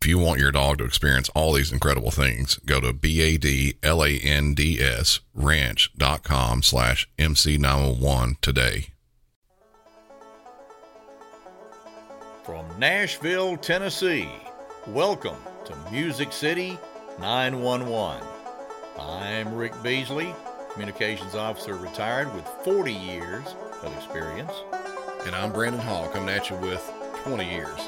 If you want your dog to experience all these incredible things, go to B-A-D-L-A-N-D-S ranch.com slash MC901 today. From Nashville, Tennessee, welcome to Music City 911. I'm Rick Beasley, Communications Officer retired with 40 years of experience. And I'm Brandon Hall, coming at you with 20 years.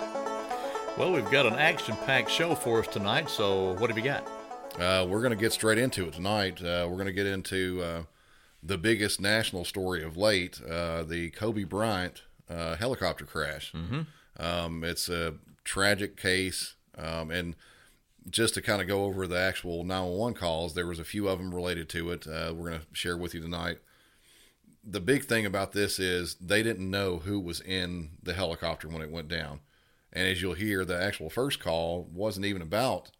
Well, we've got an action packed show for us tonight, so what have you got? Uh, we're going to get straight into it tonight. Uh, we're going to get into uh, the biggest national story of late uh, the Kobe Bryant uh, helicopter crash. Mm-hmm. Um, it's a tragic case. Um, and just to kind of go over the actual 911 calls, there was a few of them related to it. Uh, we're going to share with you tonight. The big thing about this is they didn't know who was in the helicopter when it went down. And as you'll hear, the actual first call wasn't even about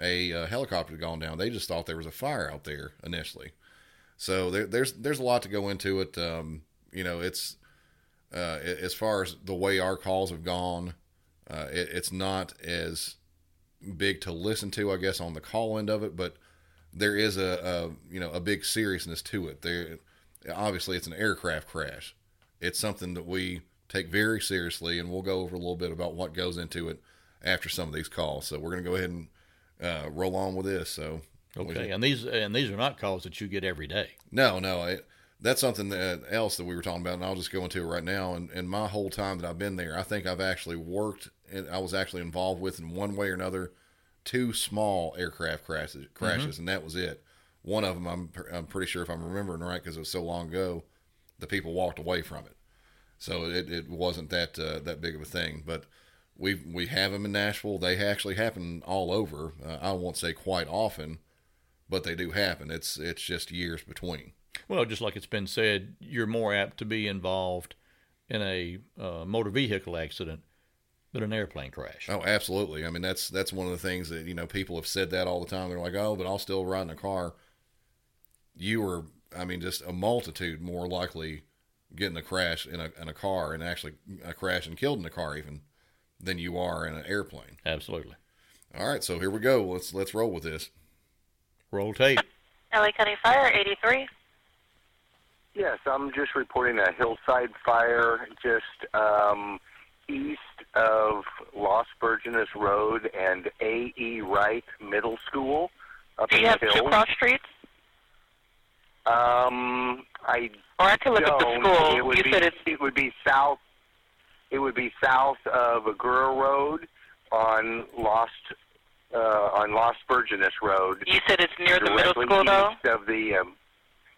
a uh, helicopter gone down. They just thought there was a fire out there initially. So there, there's there's a lot to go into it. Um, you know, it's uh, as far as the way our calls have gone, uh, it, it's not as big to listen to, I guess, on the call end of it, but there is a, a you know a big seriousness to it. There, obviously, it's an aircraft crash. It's something that we take very seriously, and we'll go over a little bit about what goes into it after some of these calls. So we're going to go ahead and uh, roll on with this. So okay, and these and these are not calls that you get every day. No, no, it, that's something that else that we were talking about, and I'll just go into it right now. And, and my whole time that I've been there, I think I've actually worked, and I was actually involved with in one way or another, two small aircraft crashes, crashes, mm-hmm. and that was it. One of them, I'm I'm pretty sure if I'm remembering right, because it was so long ago, the people walked away from it, so it, it wasn't that uh, that big of a thing. But we we have them in Nashville. They actually happen all over. Uh, I won't say quite often, but they do happen. It's it's just years between. Well, just like it's been said, you're more apt to be involved in a uh, motor vehicle accident than an airplane crash. Oh, absolutely. I mean, that's that's one of the things that you know people have said that all the time. They're like, "Oh, but I'll still ride in a car." You are, I mean, just a multitude more likely getting a crash in a in a car and actually a crash and killed in a car even than you are in an airplane. Absolutely. All right, so here we go. Let's let's roll with this. Roll tape. LA County Fire 83. Yes, I'm just reporting a hillside fire just um, east of Los Virgenes Road and A.E. Wright Middle School up Do in you have the two cross streets? Um, I Or I can look up the school. It would you be said it's it would be south. It would be south of Agoura Road on Lost uh, on Lost Virgenes Road. you said it's near the middle school though. of the um,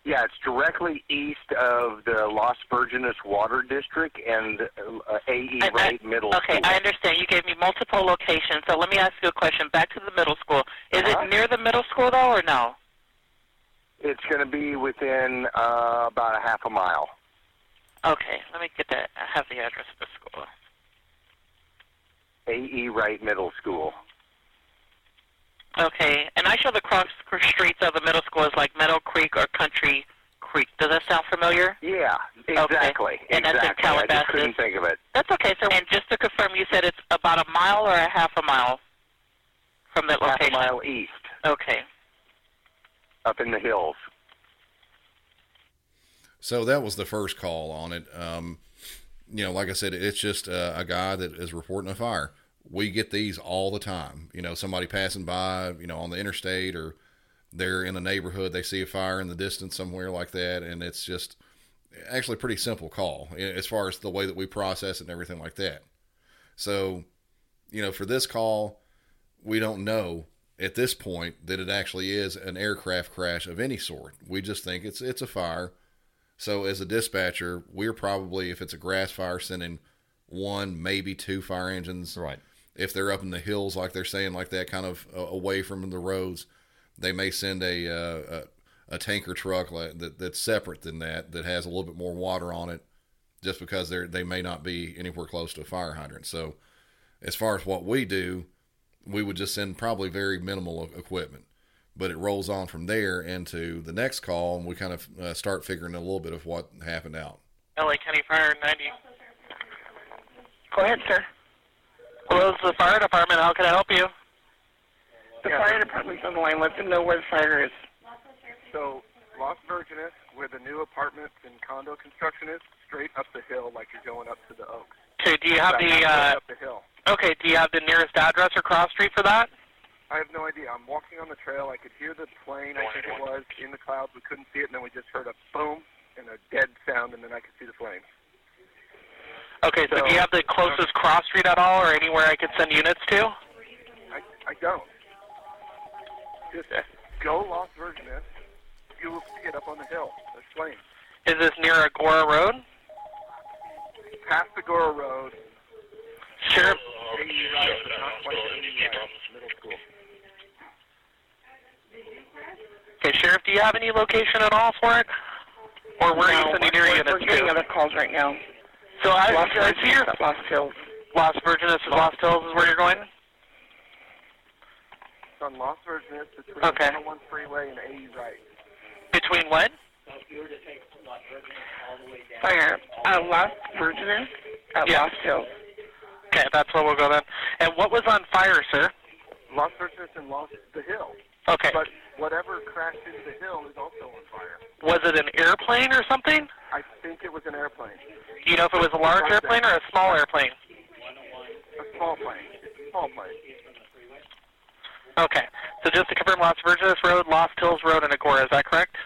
yeah, it's directly east of the Los Virgenes Water District and uh, A.E. Wright Middle Okay, School. I understand. You gave me multiple locations. So let me ask you a question. Back to the middle school. Is Uh-huh. it near the middle school though, or no? It's going to be within uh, about a half a mile. Okay, let me get that. I have the address of the school. A.E. Wright Middle School. Okay, and I show the cross streets of the middle school as like Meadow Creek or Country Creek. Does that sound familiar? Yeah, exactly. And that's in exactly. I just couldn't think of it. That's okay, sir. And just to confirm, you said it's about a mile or a half a mile from that Half a location. mile east, Okay. Up in the hills. So that was the first call on it. Um, you know, like I said, it's just uh, a guy that is reporting a fire. we get these all the time. You know, somebody passing by, you know, on the interstate or they're in a neighborhood, they see a fire in the distance somewhere like that, and it's just actually a pretty simple call as far as the way that we process it and everything like that. So, you know, for this call, we don't know at this point that it actually is an aircraft crash of any sort. We just think it's it's a fire. So as a dispatcher, we're probably if it's a grass fire sending one, maybe two fire engines. Right. If they're up in the hills, like they're saying, like that, kind of uh, away from the roads, they may send a uh, a, a, tanker truck that, that's separate than that, that has a little bit more water on it, just because they they may not be anywhere close to a fire hydrant. So, as far as what we do, we would just send probably very minimal equipment. But it rolls on from there into the next call, and we kind of uh, start figuring a little bit of what happened out. LA County Fire 90. Go ahead, sir. Hello, this is the fire department. How can I help you? The fire department's on the line. Let them know where the fire is. So, Las Virgenes, where the new apartments and condo construction is, straight up the hill like you're going up to the Oaks. Okay, do you have the, uh, up the hill. Okay, do you have the nearest address or cross street for that? I have no idea. I'm walking on the trail. I could hear the plane, I think it was, in the clouds. We couldn't see it, and then we just heard a boom and a dead sound, and then I could see the flames. Okay, so, So- do you have the closest cross street at all or anywhere I could send units to? I, I don't. Just go Lost Virgenes. You will see it up on the hill. There's flames. Is this near Agoura Road? Past Agoura Road, Sure. AE Wright, but not quite AE Wright, middle school. Okay, Sheriff, do you have any location at all for it? Or where are you No, sending we're, your we're, units we're getting other calls right now. So I, Las I see your Lost Hills. Las Virgenes is Lost Hills is where you're going? It's on Las Virgenes between Okay. 101 Freeway and AE Wright. Between what? Fire. Uh, Lost Virgenes at Yeah. Lost Hills. Okay, that's where we'll go then. And what was on fire, sir? Las Virgenes and Lost the hill. Okay. But whatever crashed into the hill is also on fire. Was it an airplane or something? I think it was an airplane. Do you know if it was a large airplane or a small airplane? A small plane. A small plane. Okay. So just to confirm, Las Virgenes Road, Lost Hills Road, and Agoura, is that correct?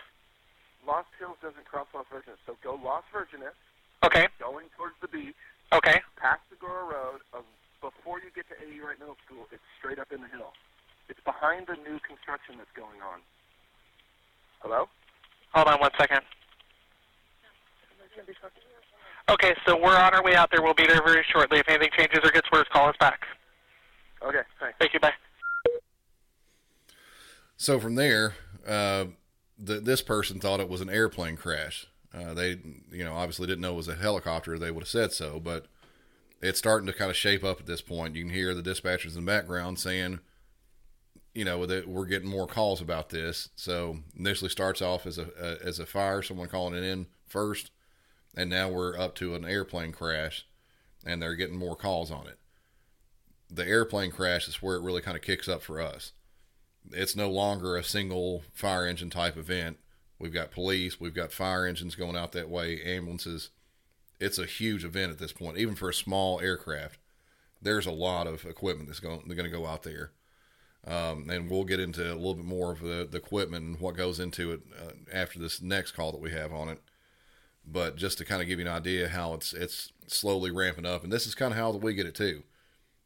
Lost Hills doesn't cross Las Virgenes. So go Las Virgenes, Okay. going towards the beach, Okay. past Agoura Road. Of, before you get to AE Wright Middle School, it's straight up in the hill. It's behind the new construction that's going on. Hello? Hold on one second. Okay, so we're on our way out there. We'll be there very shortly. If anything changes or gets worse, call us back. Okay, thanks. Thank you. Bye. So from there, uh, the, this person thought it was an airplane crash. Uh, they, you know, obviously didn't know it was a helicopter. They would have said so, but it's starting to kind of shape up at this point. You can hear the dispatchers in the background saying, you know, that we're getting more calls about this. So initially starts off as a, a as a fire, someone calling it in first, and now we're up to an airplane crash, and they're getting more calls on it. The airplane crash is where it really kind of kicks up for us it's no longer a single fire engine type event. We've got police, we've got fire engines going out that way, ambulances. It's a huge event at this point, even for a small aircraft. There's a lot of equipment that's going, going to go out there. Um, and we'll get into a little bit more of the, the equipment and what goes into it uh, after this next call that we have on it. But just to kind of give you an idea how it's it's slowly ramping up, and this is kind of how we get it too.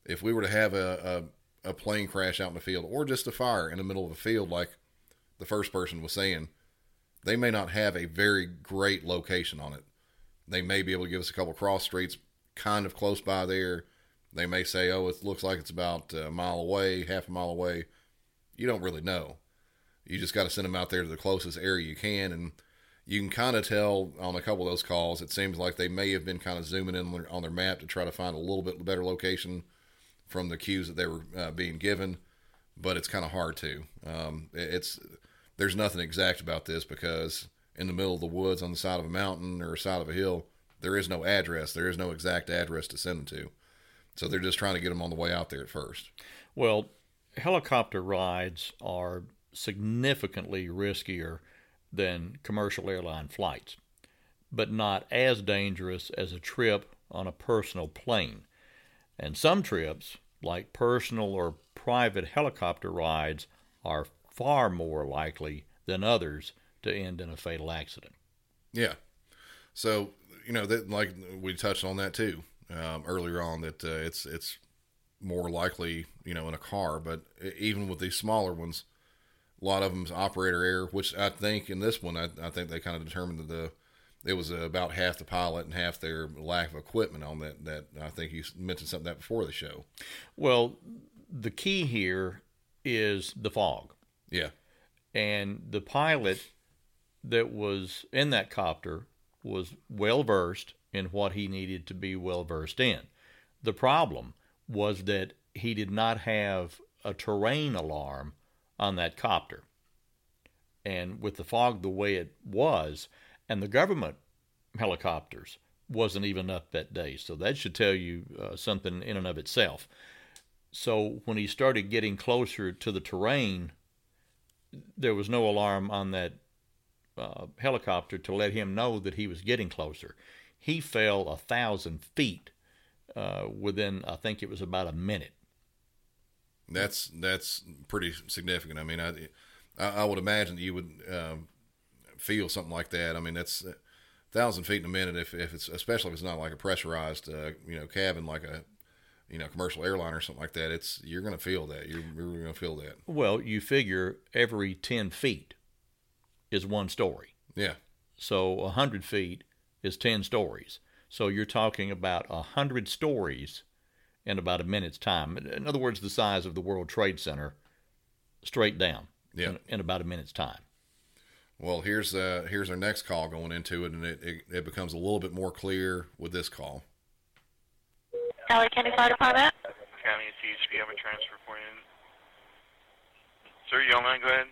If we were to have a, a, a plane crash out in the field, or just a fire in the middle of a field, like the first person was saying, they may not have a very great location on it. They may be able to give us a couple cross streets kind of close by there. They may say, oh, it looks like it's about a mile away, half a mile away. You don't really know. You just got to send them out there to the closest area you can. And you can kind of tell on a couple of those calls, it seems like they may have been kind of zooming in on their, map to try to find a little bit better location from the cues that they were uh, being given. But it's kind of hard to. Um, it's there's nothing exact about this because in the middle of the woods on the side of a mountain or side of a hill, there is no address. There is no exact address to send them to. So they're just trying to get them on the way out there at first. Well, helicopter rides are significantly riskier than commercial airline flights, but not as dangerous as a trip on a personal plane. And some trips like personal or private helicopter rides, are far more likely than others to end in a fatal accident. Yeah. So you know that like we touched on that too um, earlier on that uh, it's it's more likely you know in a car, but even with these smaller ones, a lot of them's operator error, which I think in this one I, I think they kind of determined that the it was about half the pilot and half their lack of equipment on that. That I think you mentioned something that before the show. Well, the key here is the fog. Yeah. And the pilot that was in that copter was well versed in what he needed to be well versed in. The problem was that he did not have a terrain alarm on that copter. And with the fog the way it was, and the government helicopters wasn't even up that day. So that should tell you uh, something in and of itself. So when he started getting closer to the terrain, there was no alarm on that uh, helicopter to let him know that he was getting closer. He fell a thousand feet uh, within, I think it was about a minute. That's that's pretty significant. I mean, I I, would imagine that you would um, feel something like that. I mean, that's a thousand feet in a minute. If, if it's especially if it's not like a pressurized, uh, you know, cabin like a you know commercial airline or something like that. It's you're going to feel that. You're, you're going to feel that. Well, you figure every ten feet is one story. Yeah. So a hundred feet is ten stories. So you're talking about a hundred stories in about a minute's time. In other words, the size of the World Trade Center, straight down. Yeah. In, in about a minute's time. Well, here's uh, here's our next call going into it, and it, it, it becomes a little bit more clear with this call. LA County Fire Department. County CHP, I have a transfer for you. Sir, you online? Go ahead.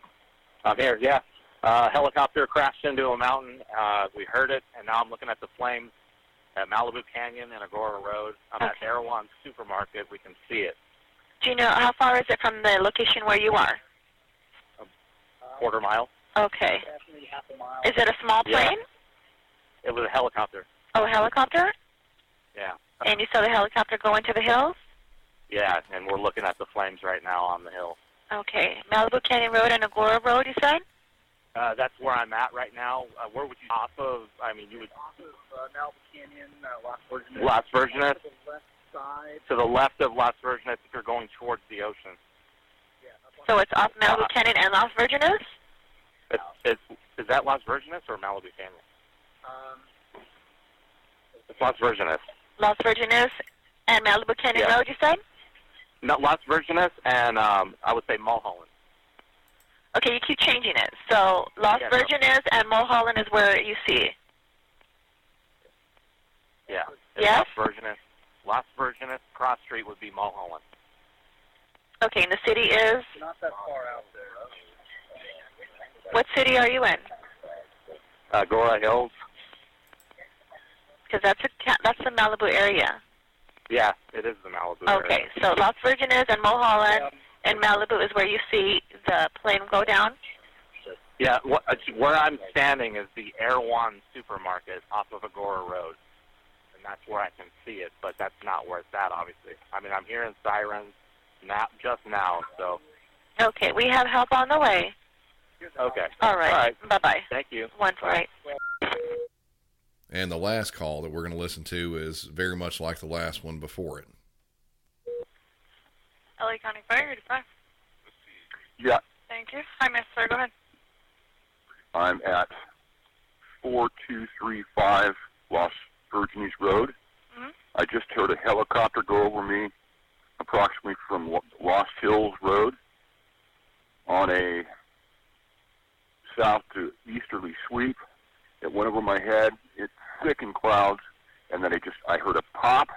I'm here. Yeah. Uh, helicopter crashed into a mountain. Uh, we heard it, and now I'm looking at the flames at Malibu Canyon and Agoura Road. I'm okay. at Erewhon Supermarket. We can see it. Do you know how far is it from the location where you are? A quarter mile. Okay. Is it a small plane? Yeah. It was a helicopter. Oh, a helicopter? Yeah. And you saw the helicopter go into the hills? Yeah, and we're looking at the flames right now on the hill. Okay. Malibu Canyon Road and Agoura Road, you said? Uh, that's where I'm at right now. Uh, where would you off of? I mean, you would off of uh, Malibu Canyon, uh, Las Virgenes. Las Virgenes. To the left side. To the left of Las Virgenes, if you're going towards the ocean. Yeah. So it's off Malibu uh, Canyon and Las Virgenes. It's, it's, is that Las Virgenes or Malibu Canyon? Um, it's Las Virgenes. Las Virgenes and Malibu Canyon yeah. Road, you said? No, Las Virgenes and um, I would say Mulholland. Okay, you keep changing it. So Las yeah, Virgenes no. and Mulholland is where you see. Yeah. Yes. Las Virgenes. Las Virgenes cross street would be Mulholland. Okay, and the city is. Not that far out there. What city are you in? Uh, Gora Hills. Because that's a that's the Malibu area. Yeah, it is the Malibu area. okay, area. so Las Virgenes and Mulholland and Malibu is where you see the plane go down? Yeah, what, uh, where I'm standing is the Erewhon Supermarket off of Agoura Road. And that's where I can see it, but that's not where it's at, obviously. I mean, I'm hearing sirens not just now, so. Okay, we have help on the way. Okay. All right. All right. Bye-bye. Thank you. One for eight. And the last call that we're going to listen to is very much like the last one before it. LA County Fire Department. Yeah, Thank you. Hi, Miss. Sir, go ahead. I'm at 4235 Los Virgenes Road. Mhm. I just heard a helicopter go over me approximately from Lost Hills Road on a south to easterly sweep. It went over my head. Thick in clouds, and then I just I heard a pop,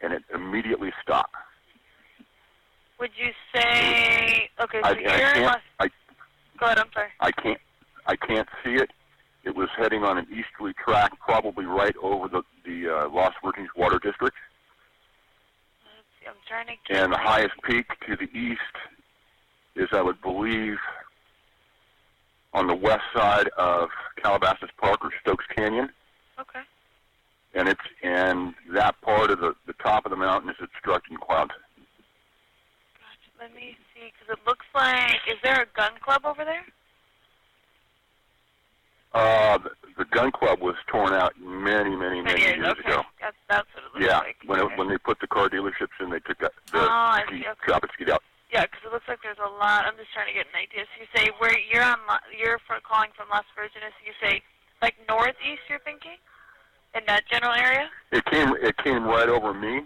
and it immediately stopped. Would you say okay? So I, I you're in can't. I Go ahead. I'm sorry. I can't I can't see it. It was heading on an easterly track, probably right over the the uh, Los Virgenes Water District. I'm trying to. Get And the highest peak to the east is, I would believe, on the west side of Calabasas Park or Stokes Canyon. And it's and that part of the the top of the mountain is obstructed in clouds. let me see, because it looks like, is there a gun club over there? Uh, the, the gun club was torn out many, many, many years okay. ago. That's, that's what it looks Yeah, like. when okay. it, when they put the car dealerships in, they took that the Oh, ski okay. and skied out. Yeah, because it looks like there's a lot. I'm just trying to get an idea. So you say where you're on, you're for calling from Las Virgenes. So you say like northeast. You're thinking in that general area. It came it came right over me.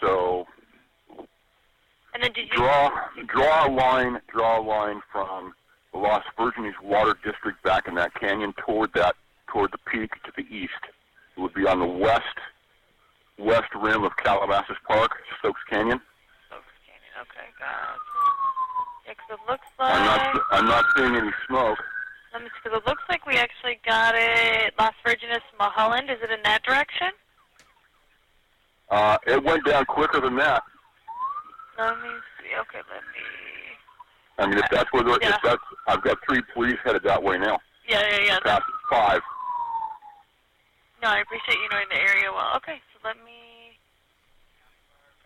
So And then did you? draw draw a line draw a line from the Las Virgenes Water District back in that canyon toward that toward the peak to the east. It would be on the west west rim of Calabasas Park, Stokes Canyon. Stokes Canyon, okay, gotcha. Yeah, it looks like. I'm not I'm not seeing any smoke. Let me see. Because it looks like we actually got it. Las Virgenes, Mulholland. Is it in that direction? Uh, it went down quicker than that. Let me see. Okay, let me. I mean, if that's where the, Yeah. if that's I've got three police headed that way now. Yeah, yeah, yeah. Past five. No, I appreciate you knowing the area well. Okay, so let me.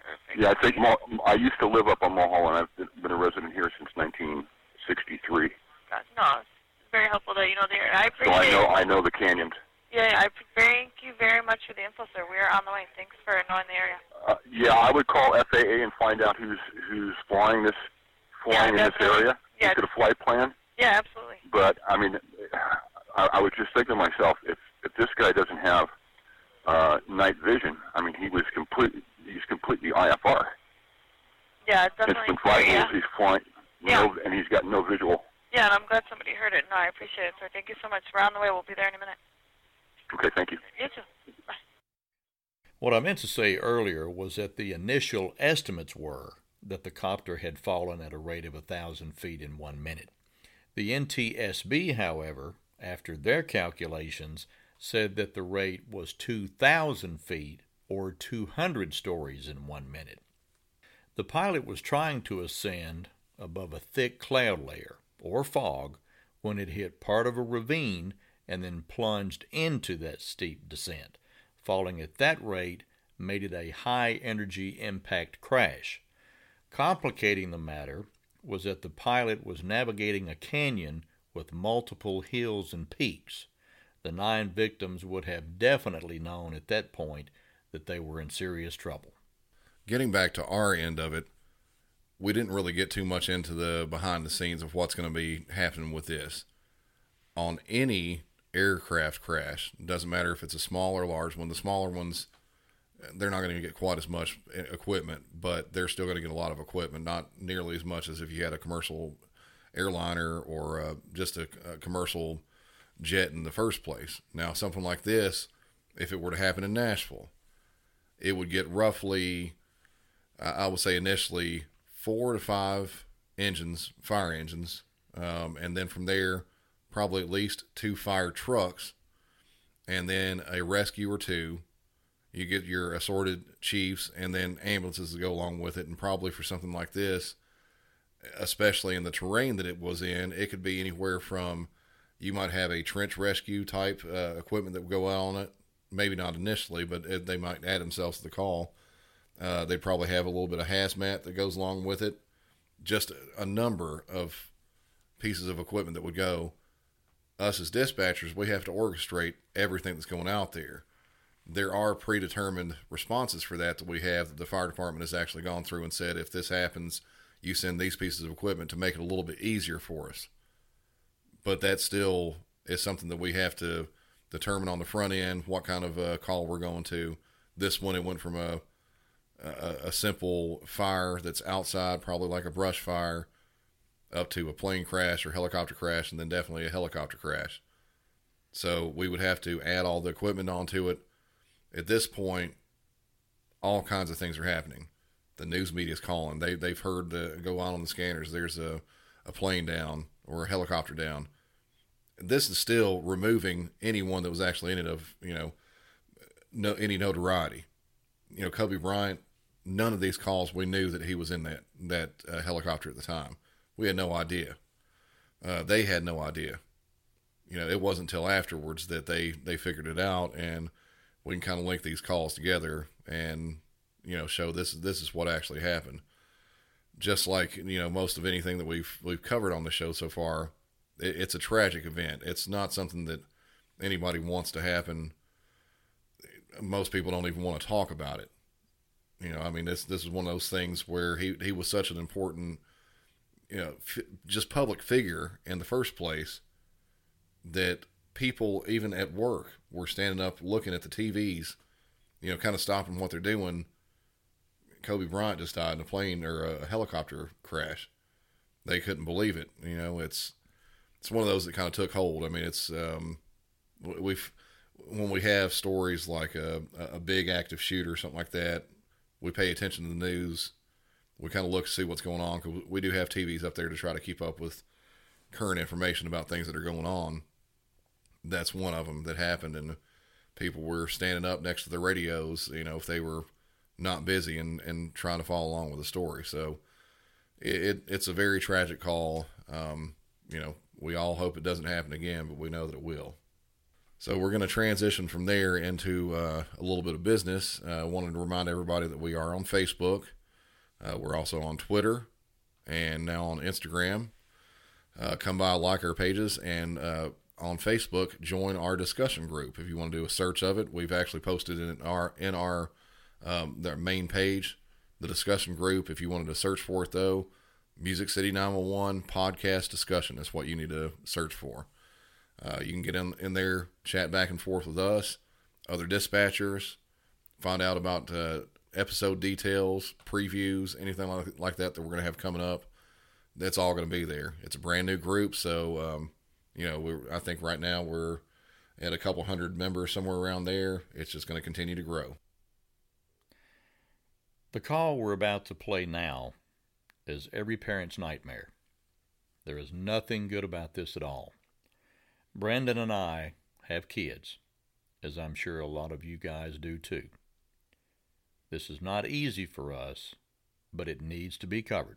Perfect. Yeah, I think Mul- I used to live up on Mulholland. I've been- a resident here since 1963, Gotcha. No, very helpful that you know the area. I so appreciate I know. I know the canyon. Yeah, I thank you very much for the info, sir. We are on the way. Thanks for knowing the area. Uh, yeah, I would call FAA and find out who's who's flying this flying in this area. Yeah. Get a flight plan. Yeah, absolutely. But I mean, I, I would just think to myself, if if this guy doesn't have uh, night vision, I mean, he was completely he's completely IFR. Yeah, it's definitely. Instant flight yeah. He's flying. No, and he's got no visual. Yeah, and I'm glad somebody heard it. No, I appreciate it, sir. Thank you so much. We're on the way. We'll be there in a minute. Okay, thank you. You too. What I meant to say earlier was that the initial estimates were that the copter had fallen at a rate of a thousand feet in one minute. The NTSB, however, after their calculations, said that the rate was 2,000 feet or 200 stories in one minute. The pilot was trying to ascend above a thick cloud layer, or fog, when it hit part of a ravine and then plunged into that steep descent. Falling at that rate made it a high energy impact crash. Complicating the matter was that the pilot was navigating a canyon with multiple hills and peaks. The nine victims would have definitely known at that point that they were in serious trouble. Getting back to our end of it, we didn't really get too much into the behind the scenes of what's going to be happening with this. On any aircraft crash, doesn't matter if it's a small or large one, the smaller ones, they're not going to get quite as much equipment, but they're still going to get a lot of equipment, not nearly as much as if you had a commercial airliner or uh, just a, a commercial jet in the first place. Now, something like this, if it were to happen in Nashville, it would get roughly, I I would say initially, four to five engines, fire engines, um, and then from there, probably at least two fire trucks, and then a rescue or two. You get your assorted chiefs and then ambulances to go along with it, and probably for something like this, especially in the terrain that it was in, it could be anywhere from you might have a trench rescue type uh, equipment that would go out on it. Maybe not initially, but it, they might add themselves to the call. Uh, they probably have a little bit of hazmat that goes along with it. Just a, a number of pieces of equipment that would go. Us as dispatchers, we have to orchestrate everything that's going out there. There are predetermined responses for that that we have that the fire department has actually gone through and said if this happens, you send these pieces of equipment to make it a little bit easier for us. But that still is something that we have to determine on the front end what kind of uh, call we're going to. This one, it went from a, a a simple fire that's outside, probably like a brush fire, up to a plane crash or helicopter crash, and then definitely a helicopter crash. So we would have to add all the equipment onto it. At this point, all kinds of things are happening. The news media is calling. They they've heard the go out on the scanners. There's a a plane down or a helicopter down. This is still removing anyone that was actually in it of you know no any notoriety. You know Kobe Bryant. None of these calls we knew that he was in that that uh, helicopter at the time. We had no idea. Uh, they had no idea. You know, it wasn't until afterwards that they they figured it out, and we can kind of link these calls together and you know show this this is what actually happened. just like you know most of anything that we've we've covered on the show so far, it, it's a tragic event. It's not something that anybody wants to happen. Most people don't even want to talk about it. You know, I mean, this this is one of those things where he he was such an important, you know, f- just public figure in the first place that people even at work were standing up looking at the TVs, you know, kind of stopping what they're doing. Kobe Bryant just died in a plane or a helicopter crash. They couldn't believe it. You know, it's it's one of those that kind of took hold. I mean, it's um, we've when we have stories like a a big active shooter, or something like that, we pay attention to the news. We kind of look to see what's going on because we do have TVs up there to try to keep up with current information about things that are going on. That's one of them that happened, and people were standing up next to the radios. You know, if they were not busy and, and trying to follow along with the story. So it, it it's a very tragic call. Um, you know, we all hope it doesn't happen again, but we know that it will. So we're going to transition from there into uh, a little bit of business. I uh, wanted to remind everybody that we are on Facebook. Uh, we're also on Twitter and now on Instagram. Uh, come by, like our pages, and uh, on Facebook, join our discussion group. If you want to do a search of it, we've actually posted in our in our um, their main page, the discussion group. If you wanted to search for it though, Music City 911 podcast discussion is what you need to search for. Uh, you can get in, in there, chat back and forth with us, other dispatchers, find out about uh, episode details, previews, anything like, like that that we're going to have coming up. That's all going to be there. It's a brand new group, so um, you know, we I think right now we're at a couple hundred members somewhere around there. It's just going to continue to grow. The call we're about to play now is every parent's nightmare. There is nothing good about this at all. Brandon and I have kids, as I'm sure a lot of you guys do too. This is not easy for us, but it needs to be covered.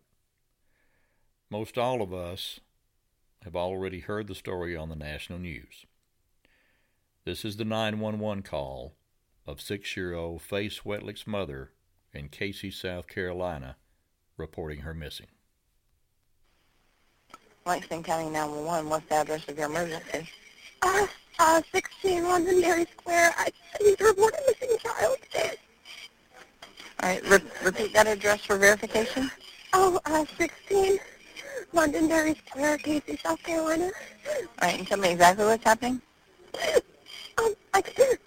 Most all of us have already heard the story on the national news. This is the 911 call of six year old Faye Swetlik's mother in Cayce, South Carolina, reporting her missing. Langston County 911, what's the address of your emergency? Uh, uh, 16 Londonderry Square. I need to report a missing child. All right, re- repeat that address for verification. Oh, uh, 16 Londonderry Square, Cayce, South Carolina. All right, and tell me exactly what's happening. Um, I can't.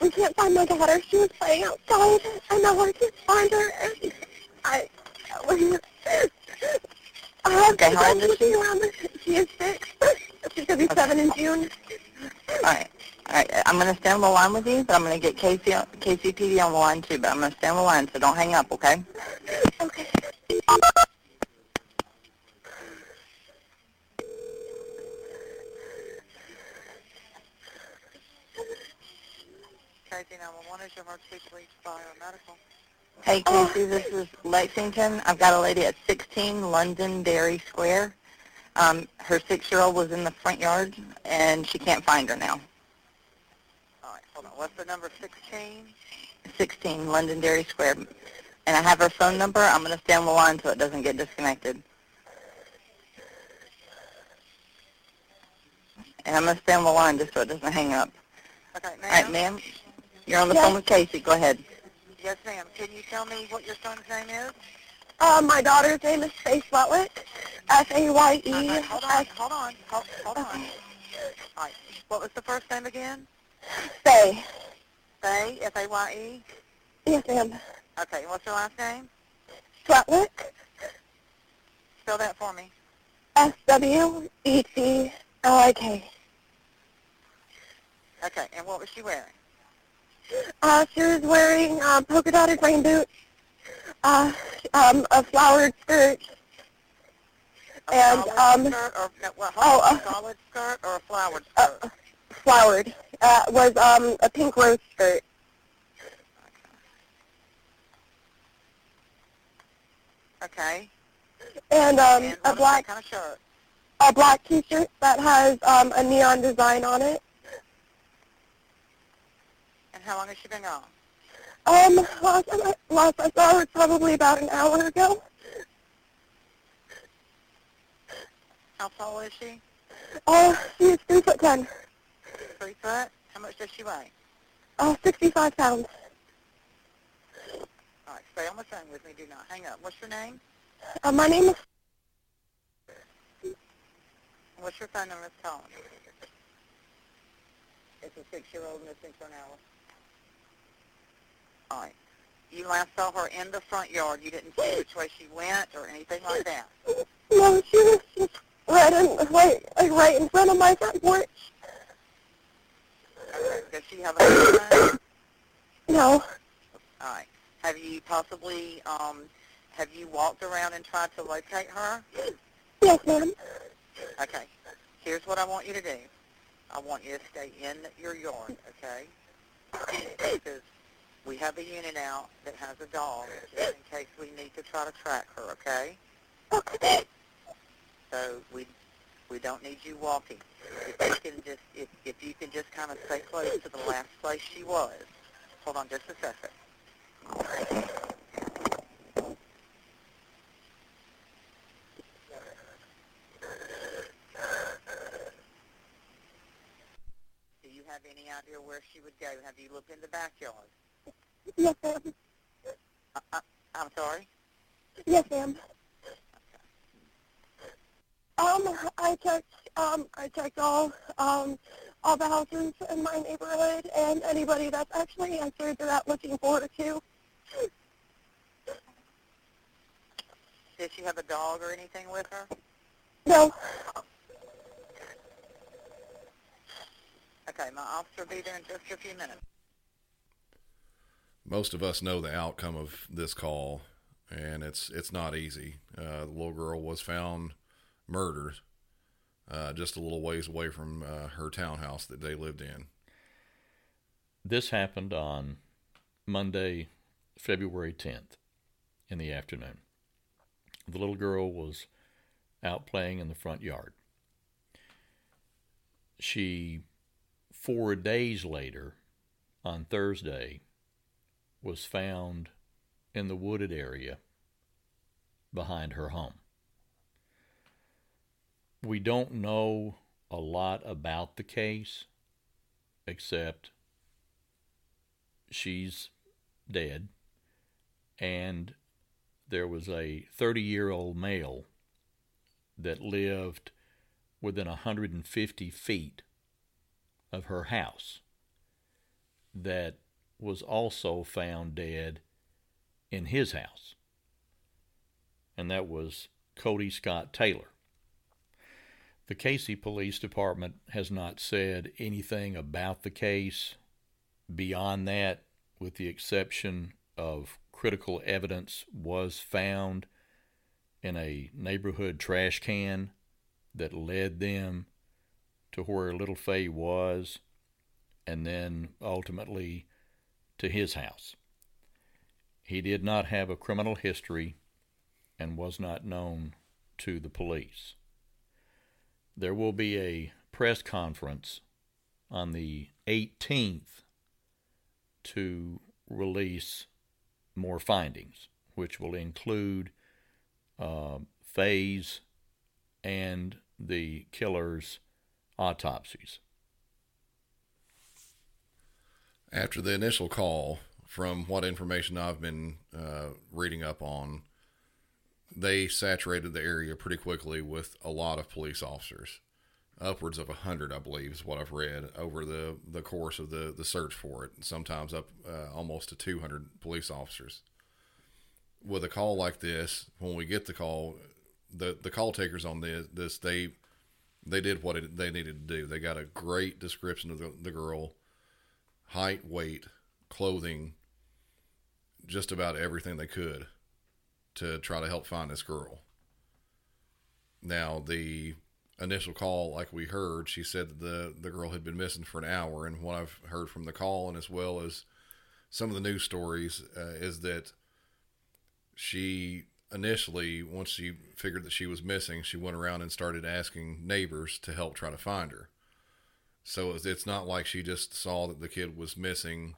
We can't find my daughter. She was playing outside, and now I can't find her. And I, I have Okay, how old is she? Around the, she is six. She's gonna be seven in June. All right. All right, I'm going to stand on the line with you, but I'm going to get Cayce, on- KCPD on the line too, but I'm going to stand on the line, so don't hang up, okay? Okay. Cayce, 911 is your emergency police fire medical. Hey, Cayce, this is Lexington. I've got a lady at 16 Londonderry Square. Um, her six-year-old was in the front yard, and she can't find her now. All right, hold on. What's the number, 16? 16 Londonderry Square. And I have her phone number. I'm going to stay on the line so it doesn't get disconnected. And I'm going to stay on the line just so it doesn't hang up. Okay, All right, ma'am. You're on the Yes. phone with Cayce. Go ahead. Yes, ma'am. Can you tell me what your son's name is? Uh, my daughter's name is Faye Swetlik. F-A-Y-E. Uh, hold on, hold on, hold, hold on. All right. What was the first name again? Faye. Faye, F-A-Y-E? Yes, ma'am. Okay, what's your last name? Swetlik. Spell that for me. S-W-E-T-L-I-K. Okay, and what was she wearing? Uh, she was wearing uh, polka dotted rain boots, uh, um, a flowered skirt, A and um, skirt or, well, oh, uh, a solid skirt or a flowered uh, skirt? flowered. Uh, was um, a pink rose skirt. okay. And um, and a black kind of shirt? a black T-shirt that has um, a neon design on it. And how long has she been gone? Um, last I, last I saw her probably about an hour ago. How tall is she? Uh, she is three foot ten. Three foot? How much does she weigh? Uh, 65 pounds. All right, stay on the phone with me. Do not hang up. What's your name? Uh, my name is, What's your phone number, Miss It's a six-year-old missing for an hour. Right. You last saw her in the front yard. You didn't see which way she went or anything like that. no, she was just right in, right, right in front of my front porch. Okay. Does she have a husband? No. All right. Have you possibly, um, have you walked around and tried to locate her? Yes, ma'am. Okay. Here's what I want you to do. I want you to stay in your yard, okay? Because we have a unit out that has a dog just in case we need to try to track her, okay? Okay. So we we don't need you walking. If you can just if if you can just kind of stay close to the last place she was. Hold on just a second. Do you have any idea where she would go? Have you looked in the backyard? Yes, ma'am. Uh, uh, I'm sorry? Yes, ma'am. Um, I checked, um, I checked all, um, all the houses in my neighborhood and anybody that's actually answered to that looking for too. Did she have a dog or anything with her? No. Okay, my officer will be there in just a few minutes. Most of us know the outcome of this call, and it's it's not easy. Uh, the little girl was found murdered uh, just a little ways away from uh, her townhouse that they lived in. This happened on Monday, February 10th in the afternoon. The little girl was out playing in the front yard. She, four days later, on Thursday, was found in the wooded area behind her home. We don't know a lot about the case except she's dead and there was a 30 year old male that lived within 150 feet of her house that was also found dead in his house. And that was Cody Scott Taylor. The Cayce Police Department has not said anything about the case beyond that, with the exception of critical evidence was found in a neighborhood trash can that led them to where Little Faye was and then ultimately to his house. He did not have a criminal history and was not known to the police. There will be a press conference on the 18th to release more findings, which will include uh, Faye's and the killer's autopsies. After the initial call, from what information I've been uh, reading up on, they saturated the area pretty quickly with a lot of police officers. Upwards of a hundred, I believe, is what I've read over the, the course of the, the search for it. Sometimes up uh, almost to 200 police officers. With a call like this, when we get the call, the the call takers on this, this they they did what it, they needed to do. They got a great description of the, the girl, height, weight, clothing, just about everything they could to try to help find this girl. Now, the initial call, like we heard, she said the, the girl had been missing for an hour. And what I've heard from the call, and as well as some of the news stories, uh, is that she initially, once she figured that she was missing, she went around and started asking neighbors to help try to find her. So it's not like she just saw that the kid was missing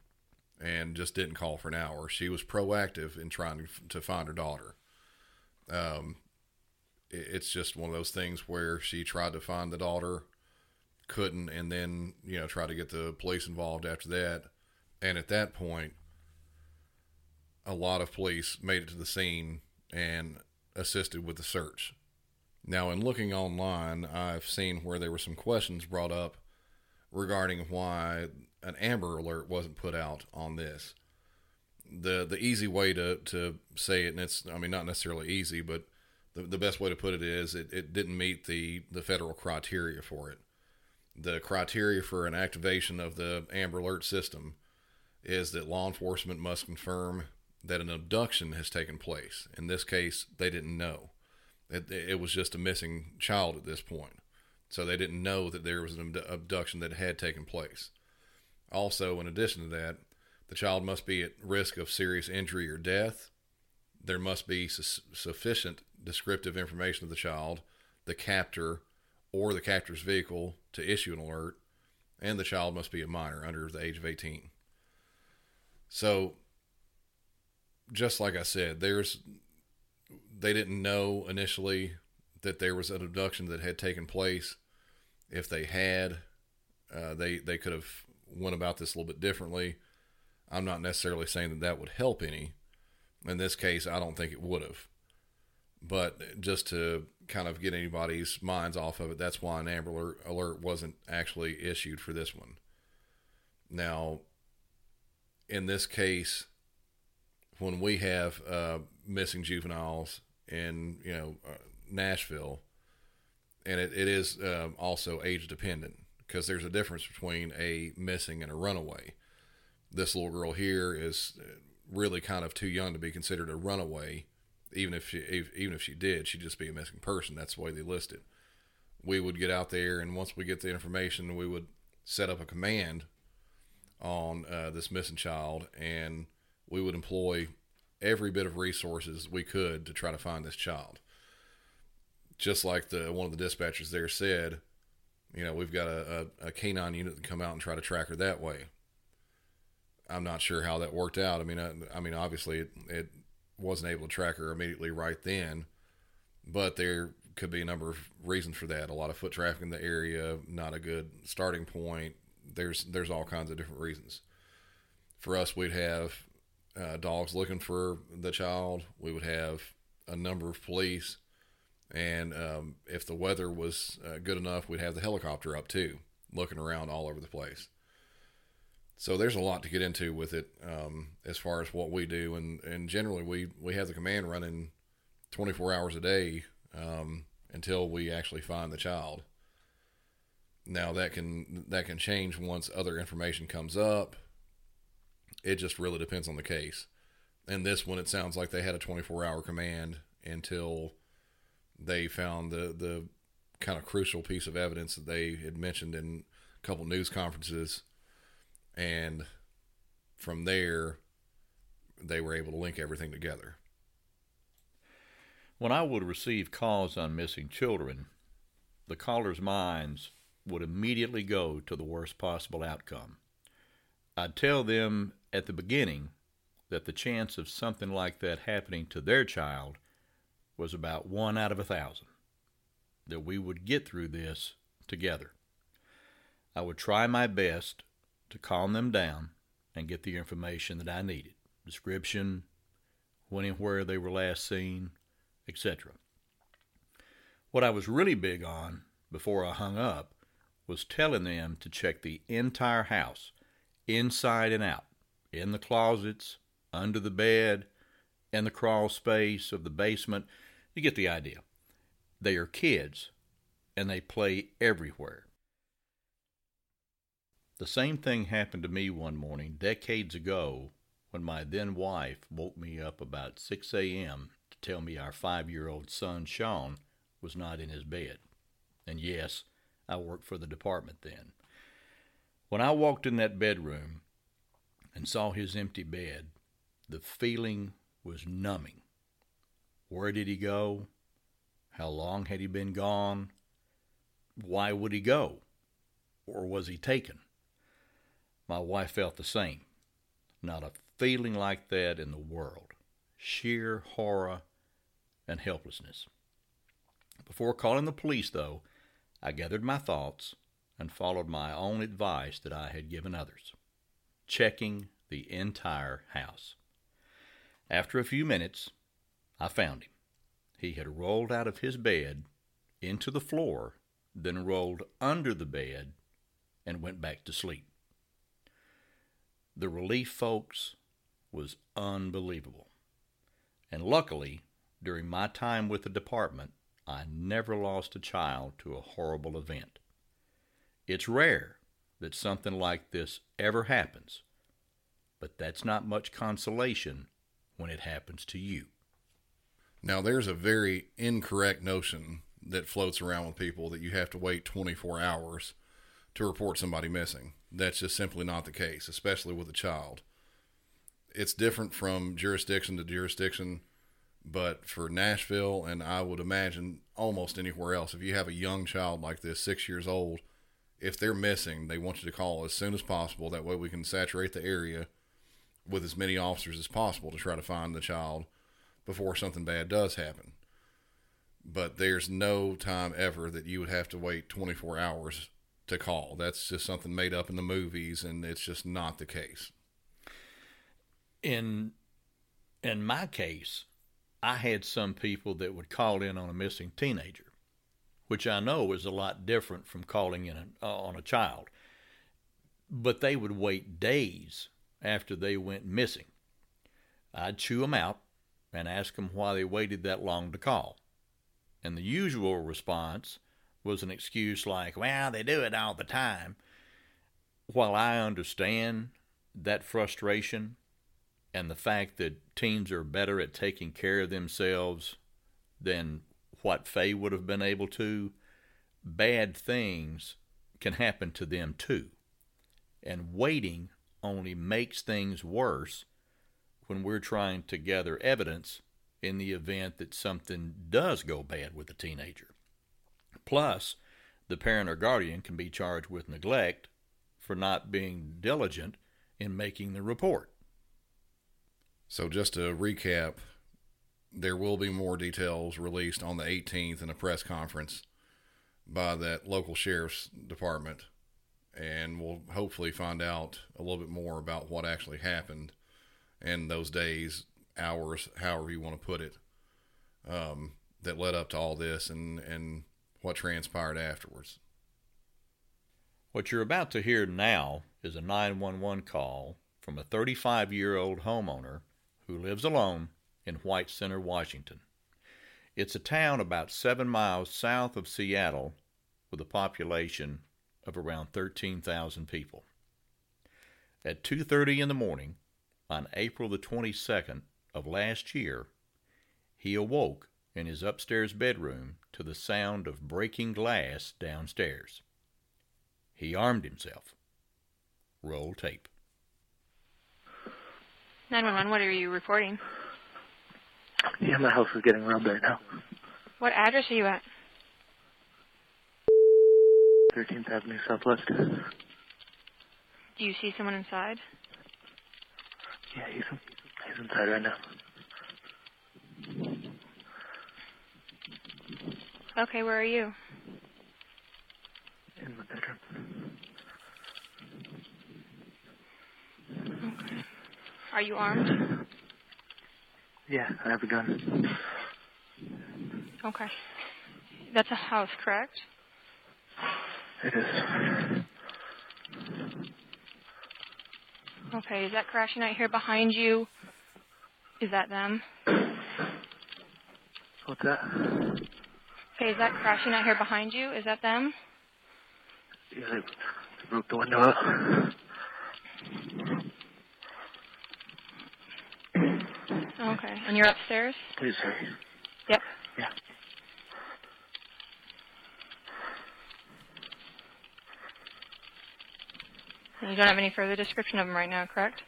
and just didn't call for an hour. She was proactive in trying to, find her daughter. Um, it's just one of those things where she tried to find the daughter, couldn't, and then you know try to get the police involved after that. And at that point, a lot of police made it to the scene and assisted with the search. Now, in looking online, I've seen where there were some questions brought up regarding why an Amber Alert wasn't put out on this. the The easy way to to say it, and it's I mean not necessarily easy, but the the best way to put it is it, it didn't meet the the federal criteria for it. The criteria for an activation of the Amber Alert system is that law enforcement must confirm that an abduction has taken place. In this case, they didn't know. It, it was just a missing child at this point. So they didn't know that there was an abduction that had taken place. Also, in addition to that, the child must be at risk of serious injury or death. There must be su- sufficient descriptive information of the child, the captor, or the captor's vehicle to issue an alert, and the child must be a minor under the age of 18. So, just like I said, there's they didn't know initially that there was an abduction that had taken place. If they had, uh, they they could have went about this a little bit differently. I'm not necessarily saying that that would help any. In this case, I don't think it would have. But just to kind of get anybody's minds off of it, that's why an Amber Alert wasn't actually issued for this one. Now, in this case, when we have uh, missing juveniles in you know uh, Nashville, and it, it is uh, also age dependent because there's a difference between a missing and a runaway. This little girl here is uh, really kind of too young to be considered a runaway. Even if she if, even if she did, she'd just be a missing person. That's the way they list it. We would get out there, and once we get the information, we would set up a command on uh, this missing child, and we would employ every bit of resources we could to try to find this child. Just like the one of the dispatchers there said, you know, we've got a, a, a canine unit to come out and try to track her that way. I'm not sure how that worked out. I mean, I, I mean, obviously it, it wasn't able to track her immediately right then, but there could be a number of reasons for that. A lot of foot traffic in the area, not a good starting point. There's there's all kinds of different reasons. For us, we'd have uh, dogs looking for the child. We would have a number of police, and um, if the weather was uh, good enough, we'd have the helicopter up too, looking around all over the place. So there's a lot to get into with it um, as far as what we do, and and generally we we have the command running 24 hours a day um, until we actually find the child. Now that can that can change once other information comes up it just really depends on the case. And this one, it sounds like they had a 24 hour command until they found the, the kind of crucial piece of evidence that they had mentioned in a couple news conferences. And from there, they were able to link everything together. When I would receive calls on missing children, the caller's minds would immediately go to the worst possible outcome. I'd tell them at the beginning that the chance of something like that happening to their child was about one out of a thousand, that we would get through this together. I would try my best to calm them down and get the information that I needed description, when and where they were last seen, etc. What I was really big on before I hung up was telling them to check the entire house, inside and out in the closets, under the bed, in the crawl space of the basement. You get the idea. They are kids, and they play everywhere. The same thing happened to me one morning decades ago when my then wife woke me up about 6 a.m. to tell me our five year old son, Sean, was not in his bed. And yes, I worked for the department then. When I walked in that bedroom, and saw his empty bed, the feeling was numbing. Where did he go? How long had he been gone? Why would he go? Or was he taken? My wife felt the same. Not a feeling like that in the world. Sheer horror and helplessness. Before calling the police, though, I gathered my thoughts and followed my own advice that I had given others, checking the entire house. After a few minutes, I found him. He had rolled out of his bed into the floor, then rolled under the bed and went back to sleep. The relief, folks, was unbelievable. And luckily, during my time with the department, I never lost a child to a horrible event. It's rare that something like this ever happens, but that's not much consolation when it happens to you. Now, there's a very incorrect notion that floats around with people that you have to wait 24 hours to report somebody missing. That's just simply not the case, especially with a child. It's different from jurisdiction to jurisdiction, but for Nashville, and I would imagine almost anywhere else, if you have a young child like this, six years old, if they're missing, they want you to call as soon as possible. That way we can saturate the area with as many officers as possible to try to find the child before something bad does happen. But there's no time ever that you would have to wait 24 hours to call. That's just something made up in the movies, and it's just not the case. In in my case, I had some people that would call in on a missing teenager, which I know is a lot different from calling in uh, on a child. But they would wait days after they went missing. I'd chew them out and ask them why they waited that long to call. And the usual response was an excuse like, well, they do it all the time. While I understand that frustration and the fact that teens are better at taking care of themselves than what Faye would have been able to, bad things can happen to them too. And waiting only makes things worse when we're trying to gather evidence in the event that something does go bad with a teenager. Plus, the parent or guardian can be charged with neglect for not being diligent in making the report. So, just to recap, there will be more details released on the 18th in a press conference by that local sheriff's department, and we'll hopefully find out a little bit more about what actually happened in those days, hours, however you want to put it, um, that led up to all this, and and what transpired afterwards. What you're about to hear now is a 911 call from a 35 year old homeowner who lives alone in White Center, Washington. It's a town about seven miles south of Seattle with a population of around 13,000 people. At 2:30 in the morning on April the 22nd of last year, he awoke in his upstairs bedroom to the sound of breaking glass downstairs. He armed himself. Roll tape. 911, what are you reporting? Yeah, my house is getting robbed right now. What address are you at? 13th Avenue Southwest. Do you see someone inside? Yeah, he's, he's inside right now. Okay, where are you? In the bedroom. Okay. Are you armed? Yeah, I have a gun. Okay. That's a house, correct? It is. Okay, is that crashing out here behind you? Is that them? What's that? Okay, is that crashing out here behind you? Is that them? Yeah, they, they broke the window. Okay, and you're upstairs? Please, sir. Yep. Yeah. And you don't have any further description of them right now, correct?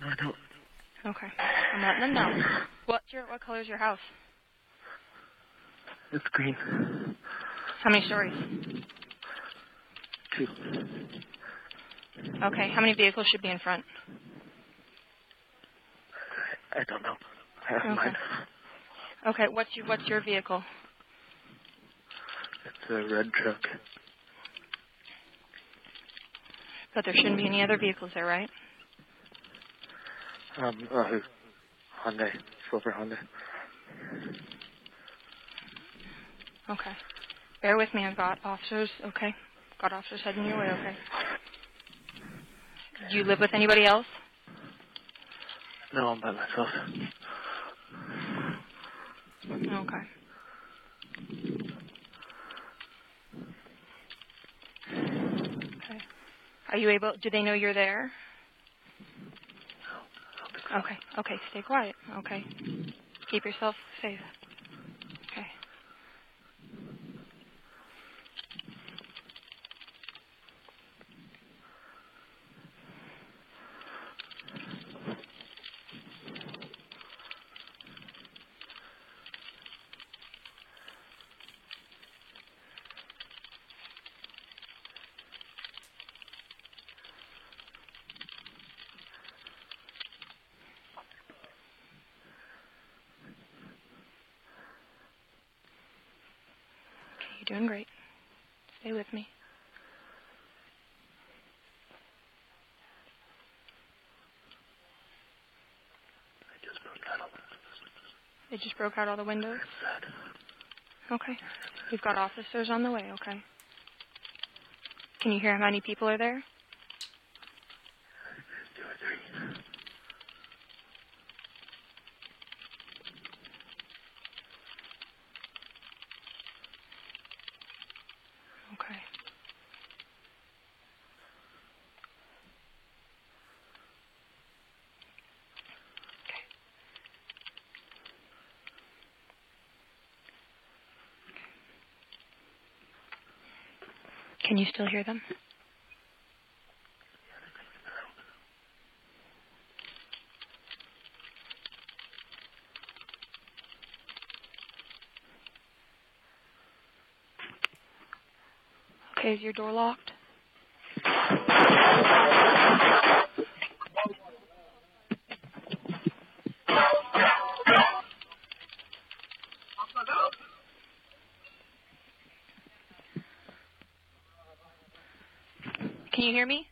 No, I don't. Okay. I'm letting them know. What's your what color is your house? It's green. How many stories? Two. Okay. How many vehicles should be in front? I don't know. I have Okay. mine. Okay. What's your What's your vehicle? It's a red truck. But there shouldn't be any other vehicles there, right? Um, uh, Hyundai, silver Honda. Okay. Bear with me. I've got officers. Okay. Got officers heading your way. Okay. Do you live with anybody else? No, I'm by myself. Okay. Are you able? Do they know you're there? Okay. Okay. Stay quiet. Okay. Keep yourself safe. Okay. Okay, you're doing great. Stay with me. They just broke out all the windows? Okay. We've got officers on the way, okay. Can you hear how many people are there? Okay. Can you still hear them? Okay, is your door locked? Can you hear me?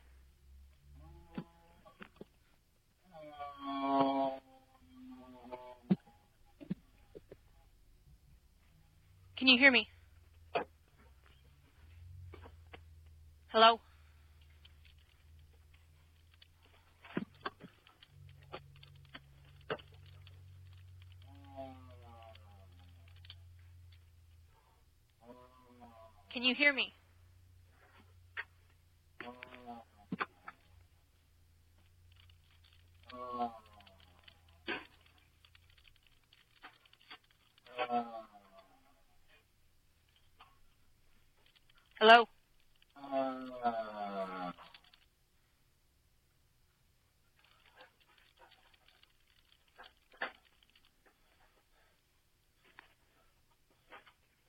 Can you hear me? Hello? Can you hear me? Hello?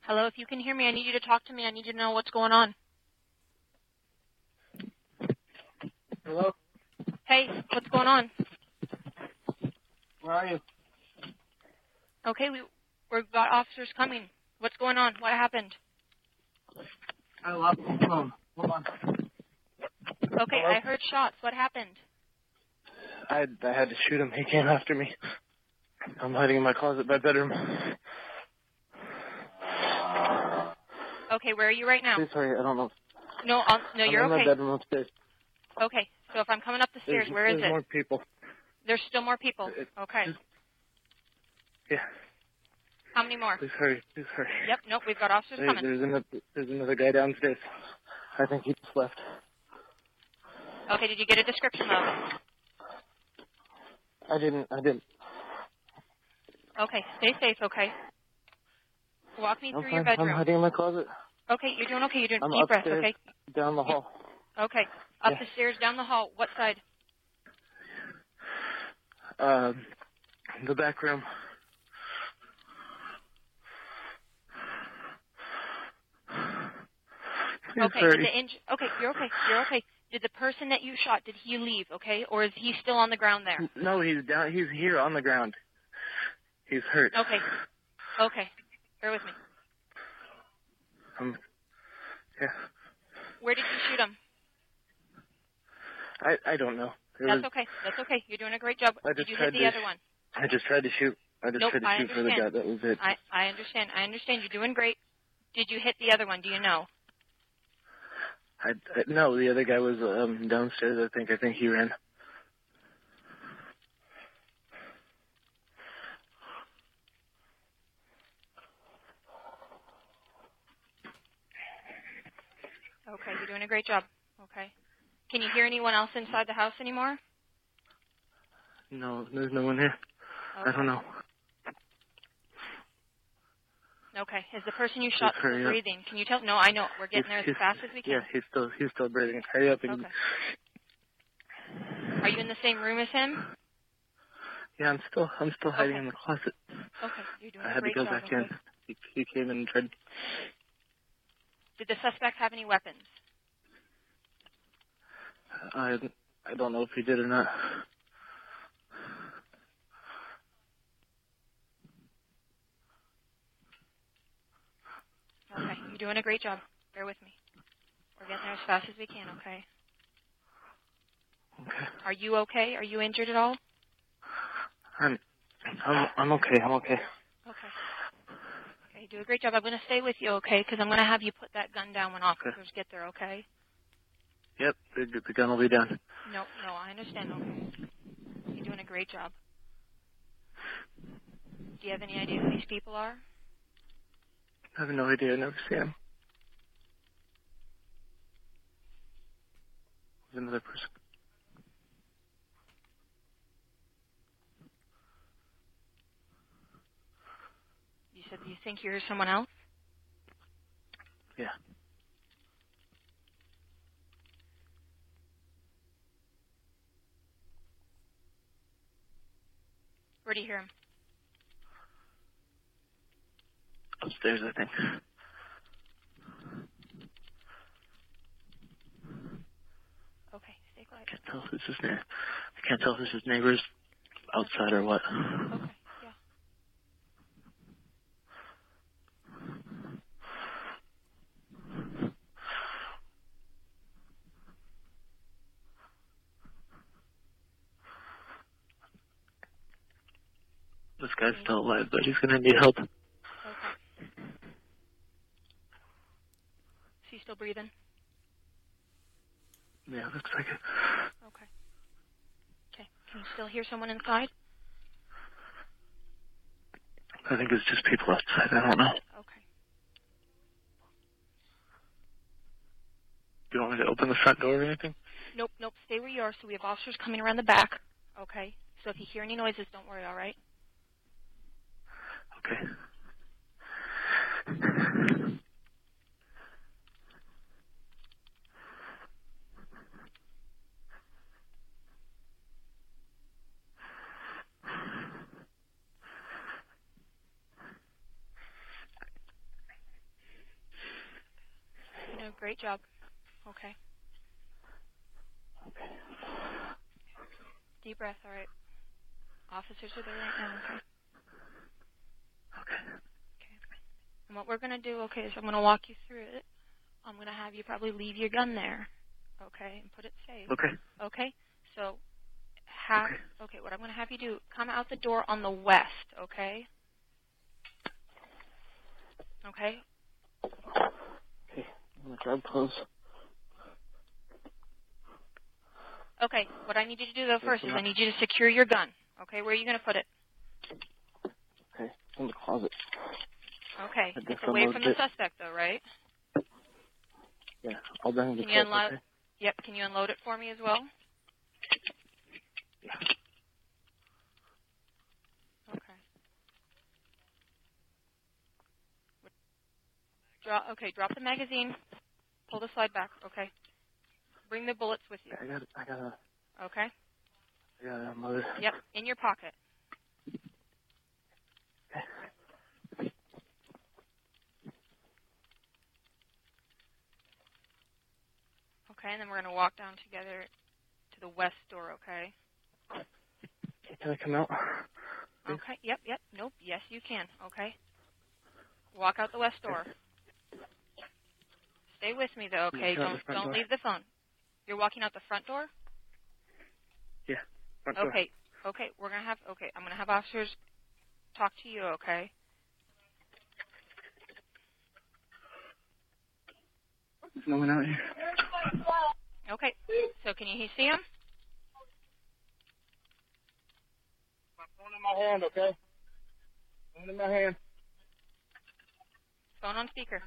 Hello, if you can hear me, I need you to talk to me. I need you to know what's going on. Hello? Hey, what's going on? Where are you? Okay, we we've got officers coming. What's going on? What happened? I lost my phone. Hold on. Okay, Hello? I heard shots. What happened? I I had to shoot him. He came after me. I'm hiding in my closet my bedroom. Okay, where are you right now? Please hurry. I don't know. No, I'll, no, I'm you're in my bedroom upstairs. Okay, so if I'm coming up the stairs, There's, where is there's it? more people. There's still more people. Okay. Yeah. How many more? Please hurry. Please hurry. Yep. Nope. We've got officers There- coming. there's another there's another guy downstairs. I think he just left. Okay. Did you get a description of it? I didn't. I didn't. Okay. Stay safe. Okay. Walk me I'm through fine. your bedroom. I'm hiding in my closet. Okay. You're doing okay. You're doing I'm deep breath. Okay. down the hall. Okay. Up Yeah. the stairs, down the hall. What side? Um, the back room. Okay. The inj- okay. You're okay. You're okay. Did the person that you shot, did he leave, okay? Or is he still on the ground there? No, he's down. He's here on the ground. He's hurt. Okay. Okay. Bear with me. Um, yeah. Where did you shoot him? I I don't know. That's okay. That's okay. You're doing a great job. I Did just you tried hit the to other one? I just tried to shoot. I just Nope, tried to I shoot for the guy. understand. That was it. I I understand. I understand. You're doing great. Did you hit the other one? Do you know? I, I no, the other guy was um downstairs. I think. I think he ran. Okay, you're doing a great job. Okay. Can you hear anyone else inside the house anymore? No, there's no one here. I don't know. Okay. Is the person you shot still up. breathing? Can you tell? No, I know. We're getting there as He's- fast as we can. Yeah, he's still he's still breathing. Hurry up and Okay. Are you in the same room as him? yeah, I'm still I'm still hiding in the closet. Okay. You're doing I had to go job. back okay. in. He, he came in and tried. Did the suspect have any weapons? I I don't know if he did or not. Okay. You're doing a great job. Bear with me. We're getting there as fast as we can, okay? Okay. Are you okay? Are you injured at all? I'm I'm I'm okay. I'm okay. Okay. Okay, you do a great job. I'm going to stay with you, okay? Because I'm going to have you put that gun down when officers get there, okay? Yep, the, the gun will be done. No, no, I understand. You're doing a great job. Do you have any idea who these people are? I have no idea. I never see him. There's another person. You said you think you're someone else? Yeah. Where do you hear him? Upstairs, I think. Okay, stay quiet. Can't tell if this is near. I can't tell if this is neighbors outside or what. Okay, yeah. This guy's still alive, but he's gonna need help. Okay. Is he still breathing? Yeah, looks like it. Okay. Okay. Can you still hear someone inside? I think it's just people outside. I don't know. Okay. Do you want me to open the front door or anything? Nope, nope. Stay where you are. So we have officers coming around the back. Okay. So if you hear any noises, don't worry. All right. Okay. Know, great job. Okay. Okay. Deep breath. All right. Officers are there right now. Okay. Okay. And what we're going to do, okay, is I'm going to walk you through it. I'm going to have you probably leave your gun there, okay, and put it safe. Okay. Okay? So, have, okay, what I'm going to have you do, come out the door on the west, okay? Okay? Okay. I'm gonna grab clothes. Okay, what I need you to do, though, first is. I need you to secure your gun. Okay, where are you going to put it? In the closet. Okay, it's away from the suspect, though, right? Yeah. I'll bring the Can you unload? Okay. Yep, can you unload it for me as well? Okay. Drop, okay, drop the magazine. Pull the slide back. Okay. Bring the bullets with you. I got. I gotta. Okay. I unload it. Yep, in your pocket. Okay, and then we're gonna walk down together to the west door. Okay. Can I come out? Okay. Yep. Yep. Nope. Yes, you can. Okay. Walk out the west door. Stay with me though. Okay. Don't don't door. leave the phone. You're walking out the front door. Yeah. Front door. Okay. Okay. We're gonna have. Okay. I'm gonna have officers talk to you. Okay. There's no one out here. Okay. So can you see him? My phone in my hand, okay? Phone in my hand. Phone on speaker.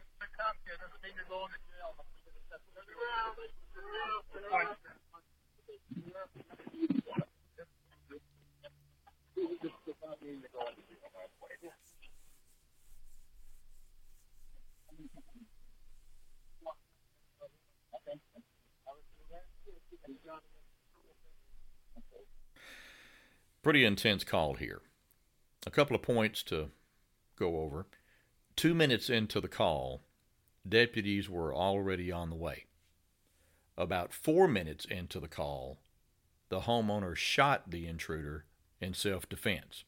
Pretty intense call here. A couple of points to go over. Two minutes into the call, deputies were already on the way. About four minutes into the call, the homeowner shot the intruder in self defense.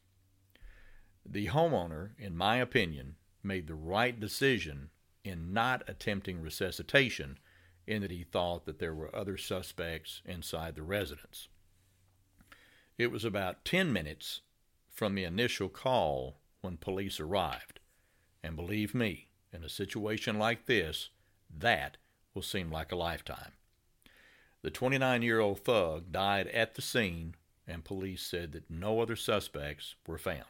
The homeowner, in my opinion, made the right decision in not attempting resuscitation in that he thought that there were other suspects inside the residence. It was about 10 minutes from the initial call when police arrived. And believe me, in a situation like this, that will seem like a lifetime. The 29 year old thug died at the scene, and police said that no other suspects were found.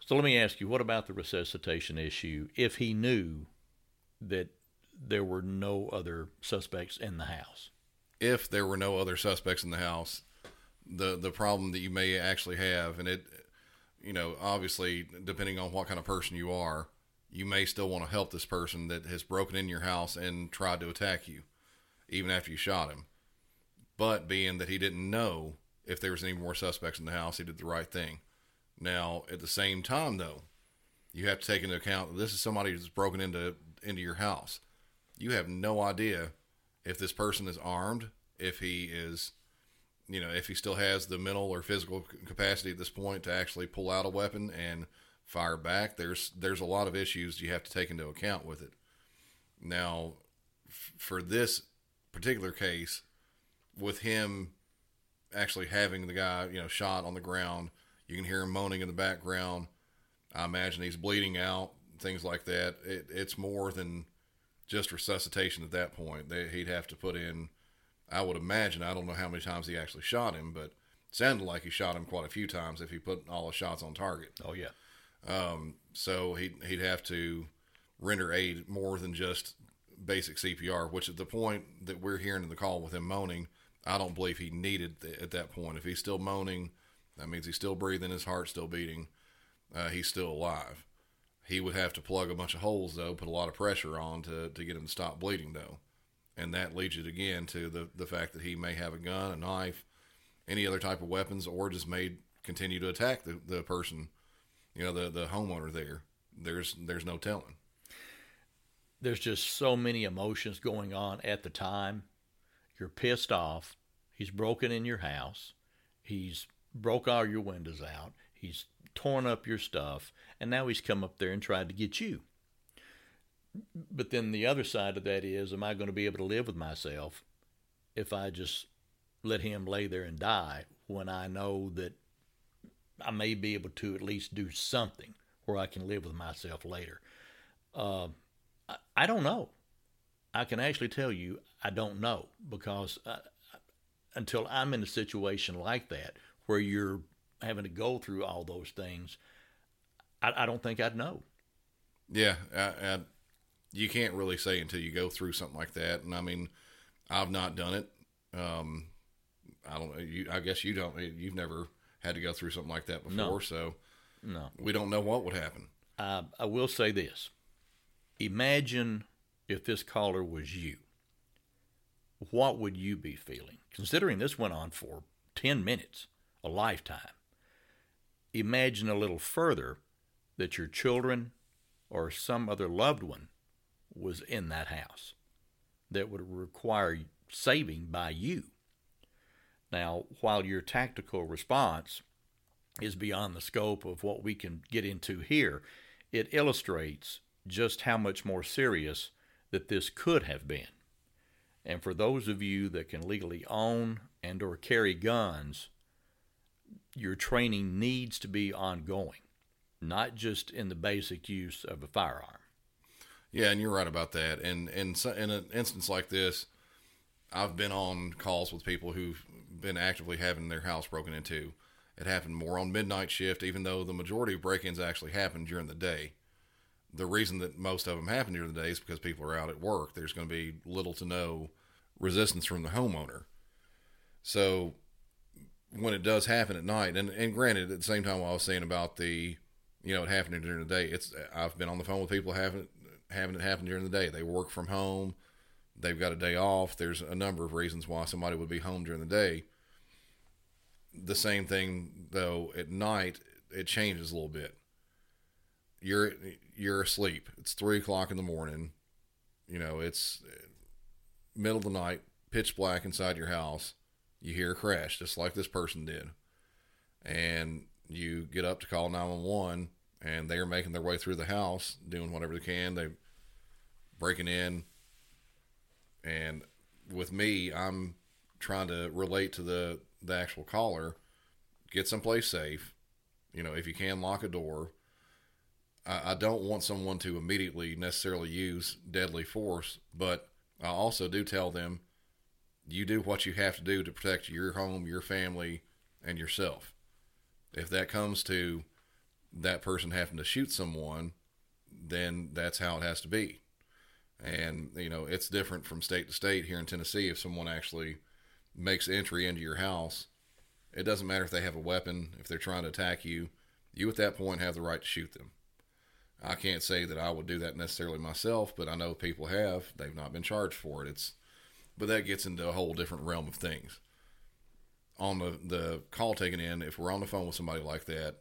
So let me ask you what about the resuscitation issue if he knew that there were no other suspects in the house? if there were no other suspects in the house, the the problem that you may actually have, and it, you know, obviously depending on what kind of person you are, you may still want to help this person that has broken in your house and tried to attack you, even after you shot him. But being that he didn't know if there was any more suspects in the house, he did the right thing. Now, at the same time, though, you have to take into account that this is somebody who's broken into into your house. You have no idea if this person is armed, if he is, you know, if he still has the mental or physical capacity at this point to actually pull out a weapon and fire back. There's there's a lot of issues you have to take into account with it. Now, f- for this particular case, with him actually having the guy, you know, shot on the ground, you can hear him moaning in the background. I imagine he's bleeding out, things like that. It, it's more than just resuscitation at that point. They, he'd have to put in, I would imagine, I don't know how many times he actually shot him, but it sounded like he shot him quite a few times if he put all the shots on target. Oh, yeah. Um, so he'd, he'd have to render aid more than just basic CPR, which at the point that we're hearing in the call with him moaning, I don't believe he needed th- at that point. If he's still moaning, that means he's still breathing, his heart's still beating, uh, he's still alive. He would have to plug a bunch of holes though, put a lot of pressure on to, to get him to stop bleeding though. And that leads you again to the, the fact that he may have a gun, a knife, any other type of weapons, or just may continue to attack the, the person, you know, the, the homeowner there. There's there's no telling. there's just so many emotions going on at the time. You're pissed off. He's broken in your house. He's broke all your windows out. He's torn up your stuff. And now he's come up there and tried to get you. But then the other side of that is, am I going to be able to live with myself if I just let him lay there and die when I know that I may be able to at least do something where I can live with myself later? Uh, I, I don't know. I can actually tell you I don't know because uh, until I'm in a situation like that where you're having to go through all those things, I, I don't think I'd know. Yeah, I, I, you can't really say until you go through something like that. And I mean, I've not done it. Um, I don't know. You, I guess you don't. You've never had to go through something like that before, No. so No. we don't know what would happen. I, I will say this. Imagine if this caller was you. What would you be feeling? Considering this went on for 10 minutes, a lifetime. Imagine a little further that your children or some other loved one was in that house. that would require saving by you. Now, while your tactical response is beyond the scope of what we can get into here, it illustrates just how much more serious that this could have been. And for those of you that can legally own and or carry guns, your training needs to be ongoing, not just in the basic use of a firearm. Yeah, and you're right about that. And and in an instance like this, I've been on calls with people who've been actively having their house broken into. It happened more on midnight shift, even though the majority of break-ins actually happen during the day. The reason that most of them happen during the day is because people are out at work. There's going to be little to no resistance from the homeowner. So when it does happen at night, and, and granted, at the same time, I was saying about the, you know, it happening during the day, it's I've been on the phone with people having having it happen during the day. They work from home, they've got a day off. There's a number of reasons why somebody would be home during the day. The same thing though at night, it changes a little bit. You're you're asleep. It's three o'clock in the morning. You know, it's middle of the night, pitch black inside your house. You hear a crash, just like this person did, and you get up to call nine one one and they are making their way through the house, doing whatever they can. They breaking in, and with me, I'm trying to relate to the the actual caller, get someplace safe. You know, if you can, lock a door. I, I don't want someone to immediately necessarily use deadly force, but I also do tell them you do what you have to do to protect your home, your family, and yourself. If that comes to that person having to shoot someone, then that's how it has to be. And, you know, it's different from state to state here in Tennessee. If someone actually makes entry into your house, it doesn't matter if they have a weapon, if they're trying to attack you, you at that point have the right to shoot them. I can't say that I would do that necessarily myself, but I know people have. They've not been charged for it. It's, but that gets into a whole different realm of things. On the, the call taken in, if we're on the phone with somebody like that,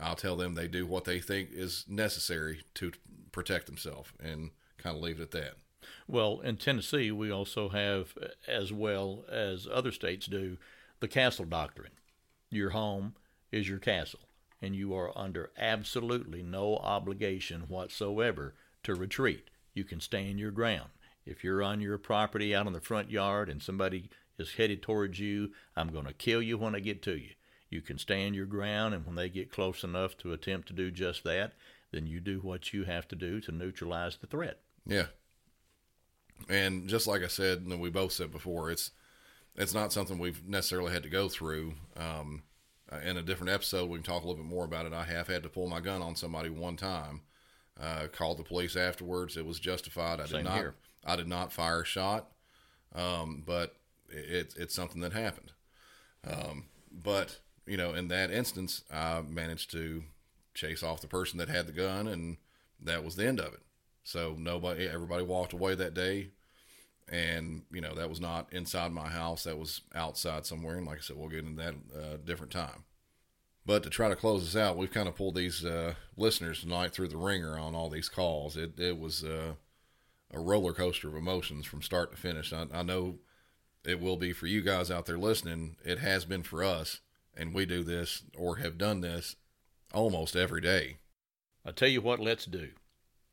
I'll tell them they do what they think is necessary to protect themselves and kind of leave it at that. Well, in Tennessee, we also have, as well as other states do, the castle doctrine. Your home is your castle, and you are under absolutely no obligation whatsoever to retreat. You can stand your ground. If you're on your property out in the front yard and somebody is headed towards you, I'm going to kill you when I get to you. You can stand your ground, and when they get close enough to attempt to do just that, then you do what you have to do to neutralize the threat. Yeah. And just like I said, and we both said before, it's it's not something we've necessarily had to go through. Um, uh, in a different episode, we can talk a little bit more about it. I have had to pull my gun on somebody one time. Uh, called the police afterwards. It was justified. I Same did not. here. I did not fire a shot, um, but it, it's something that happened. Um, but you know, in that instance, I managed to chase off the person that had the gun, and that was the end of it. So nobody, everybody walked away that day, and you know that was not inside my house; that was outside somewhere. And like I said, we'll get into that uh, different time. But to try to close this out, we've kind of pulled these uh, listeners tonight through the wringer on all these calls. It it was uh, a roller coaster of emotions from start to finish. I, I know it will be for you guys out there listening. It has been for us, and we do this or have done this almost every day. I tell you what, let's do.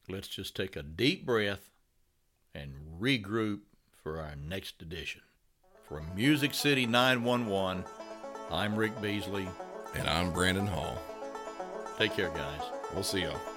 Let's just take a deep breath and regroup for our next edition. From Music City 911, I'm Rick Beasley. And I'm Brandon Hall. Take care, guys. We'll see y'all.